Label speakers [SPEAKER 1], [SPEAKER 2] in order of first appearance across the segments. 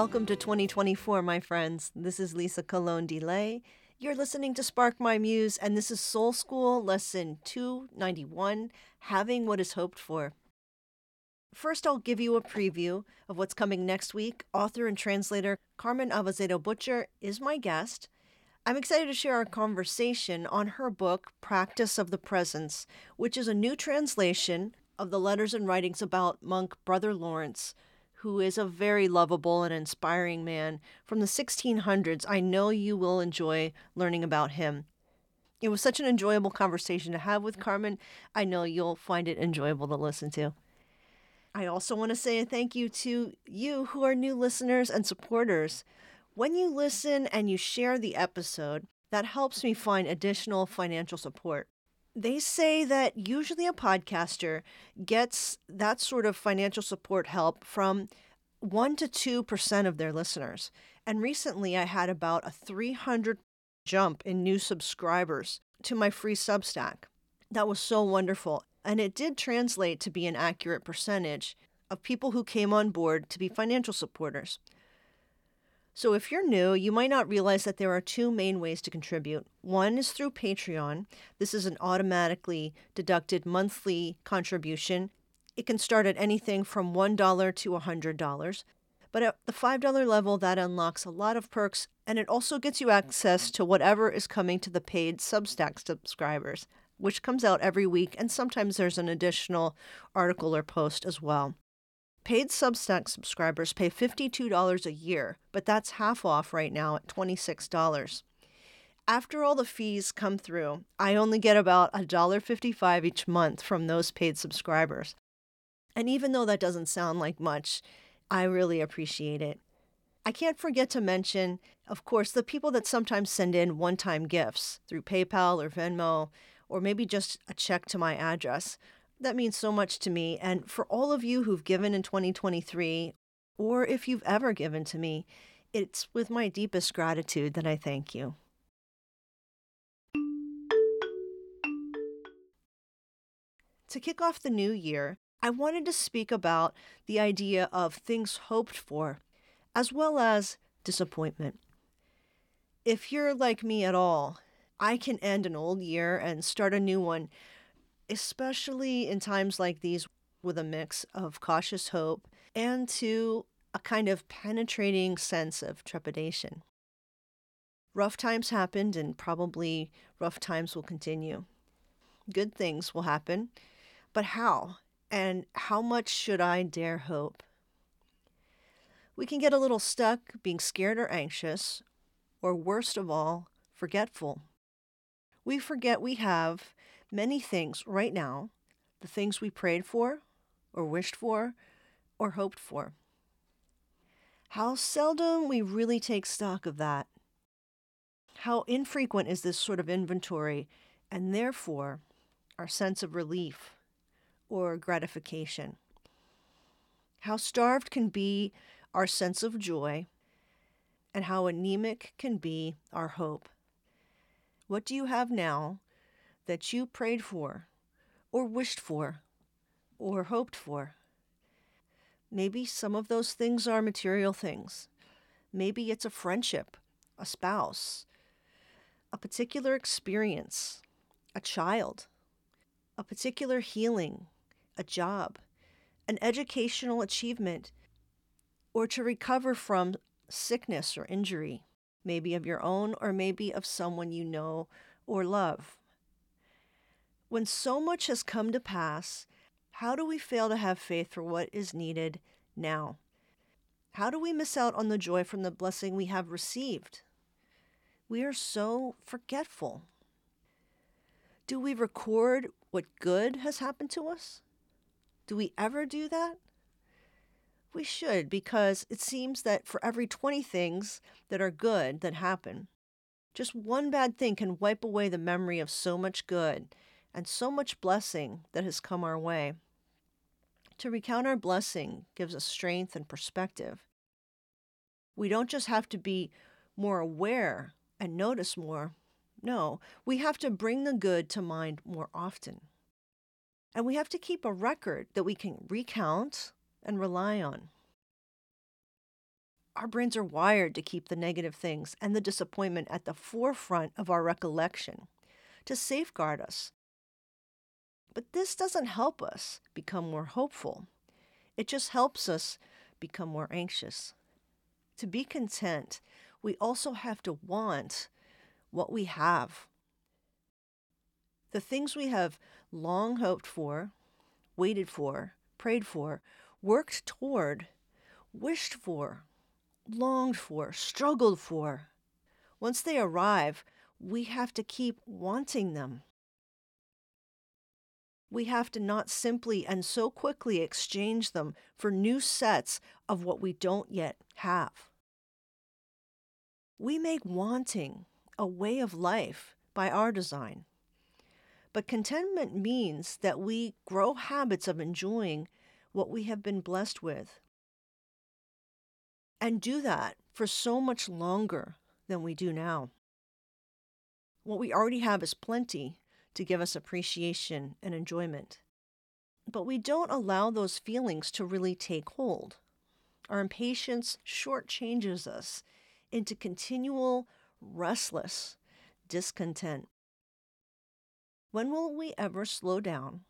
[SPEAKER 1] Welcome to 2024, my friends. This is Lisa Colon DeLay. You're listening to Spark My Muse, and this is Soul School Lesson 291 Having What Is Hoped For. First, I'll give you a preview of what's coming next week. Author and translator Carmen Acevedo Butcher is my guest. I'm excited to share our conversation on her book, Practice of the Presence, which is a new translation of the letters and writings about monk Brother Lawrence, who is a very lovable and inspiring man from the 1600s. I know you will enjoy learning about him. It was such an enjoyable conversation to have with Carmen. I know you'll find it enjoyable to listen to. I also want to say a thank you to you who are new listeners and supporters. When you listen and you share the episode, that helps me find additional financial support. They say that usually a podcaster gets that sort of financial support help from 1 to 2% of their listeners. And recently I had about a 300 jump in new subscribers to my free Substack. That was so wonderful. And it did translate to be an accurate percentage of people who came on board to be financial supporters. So, if you're new, you might not realize that there are two main ways to contribute. One is through Patreon. This is an automatically deducted monthly contribution. It can start at anything from $1 to $100. But at the $5 level, that unlocks a lot of perks, and it also gets you access to whatever is coming to the paid Substack subscribers, which comes out every week, and sometimes there's an additional article or post as well. Paid Substack subscribers pay $52 a year, but that's half off right now at $26. After all the fees come through, I only get about $1.55 each month from those paid subscribers. And even though that doesn't sound like much, I really appreciate it. I can't forget to mention, of course, the people that sometimes send in one time gifts through PayPal or Venmo, or maybe just a check to my address. That means so much to me. And for all of you who've given in 2023, or if you've ever given to me, it's with my deepest gratitude that I thank you. To kick off the new year, I wanted to speak about the idea of things hoped for, as well as disappointment. If you're like me at all, I can end an old year and start a new one especially in times like these with a mix of cautious hope and to a kind of penetrating sense of trepidation. Rough times happened, and probably rough times will continue. Good things will happen, but how? And how much should I dare hope? We can get a little stuck being scared or anxious, or worst of all, forgetful. We forget we have many things right now, the things we prayed for, or wished for, or hoped for. How seldom we really take stock of that. How infrequent is this sort of inventory, and therefore our sense of relief or gratification. How starved can be our sense of joy, and how anemic can be our hope. What do you have now that you prayed for, or wished for, or hoped for. Maybe some of those things are material things. Maybe it's a friendship, a spouse, a particular experience, a child, a particular healing, a job, an educational achievement, or to recover from sickness or injury, maybe of your own or maybe of someone you know or love. When so much has come to pass, how do we fail to have faith for what is needed now? How do we miss out on the joy from the blessing we have received? We are so forgetful. Do we record what good has happened to us? Do we ever do that? We should, because it seems that for every 20 things that are good that happen, just one bad thing can wipe away the memory of so much good and so much blessing that has come our way. To recount our blessing gives us strength and perspective. We don't just have to be more aware and notice more. No, we have to bring the good to mind more often. And we have to keep a record that we can recount and rely on. Our brains are wired to keep the negative things and the disappointment at the forefront of our recollection, to safeguard us. But this doesn't help us become more hopeful. It just helps us become more anxious. To be content, we also have to want what we have. The things we have long hoped for, waited for, prayed for, worked toward, wished for, longed for, struggled for. Once they arrive, we have to keep wanting them. We have to not simply and so quickly exchange them for new sets of what we don't yet have. We make wanting a way of life by our design. But contentment means that we grow habits of enjoying what we have been blessed with and do that for so much longer than we do now. What we already have is plenty to give us appreciation and enjoyment. But we don't allow those feelings to really take hold. Our impatience shortchanges us into continual, restless discontent. When will we ever slow down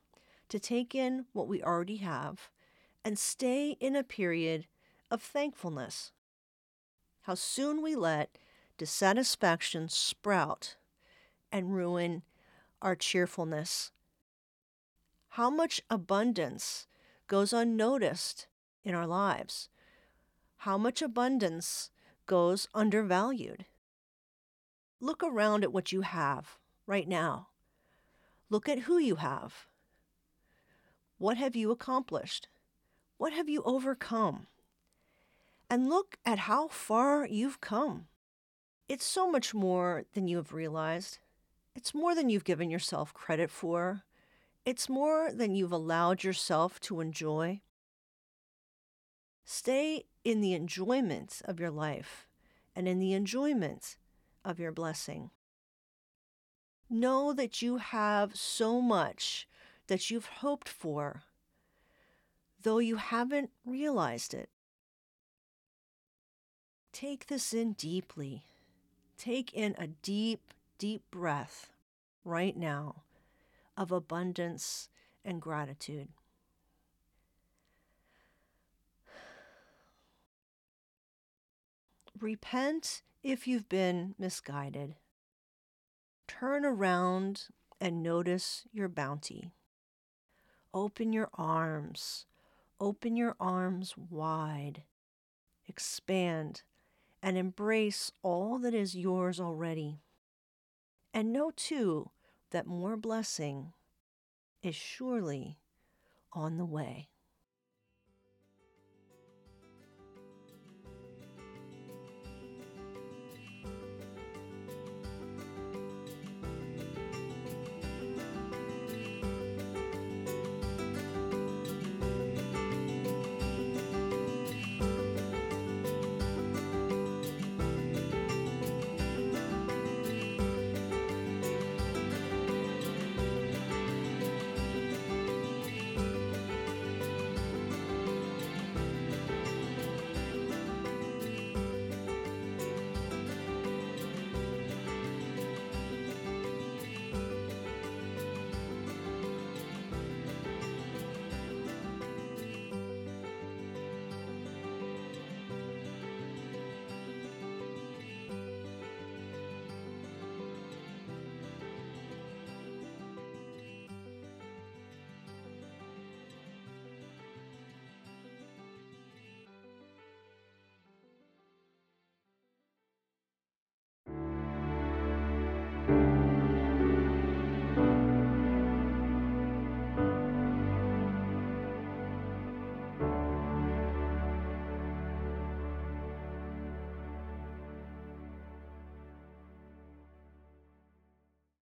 [SPEAKER 1] to take in what we already have and stay in a period of thankfulness? How soon we let dissatisfaction sprout and ruin our cheerfulness. How much abundance goes unnoticed in our lives? How much abundance goes undervalued? Look around at what you have right now. Look at who you have. What have you accomplished? What have you overcome? And look at how far you've come. It's so much more than you have realized. It's more than you've given yourself credit for. It's more than you've allowed yourself to enjoy. Stay in the enjoyment of your life and in the enjoyment of your blessing. Know that you have so much that you've hoped for, though you haven't realized it. Take this in deeply. Take in a deep, deep breath right now of abundance and gratitude. Repent if you've been misguided. Turn around and notice your bounty. Open your arms. Open your arms wide. Expand and embrace all that is yours already. And know too that more blessing is surely on the way.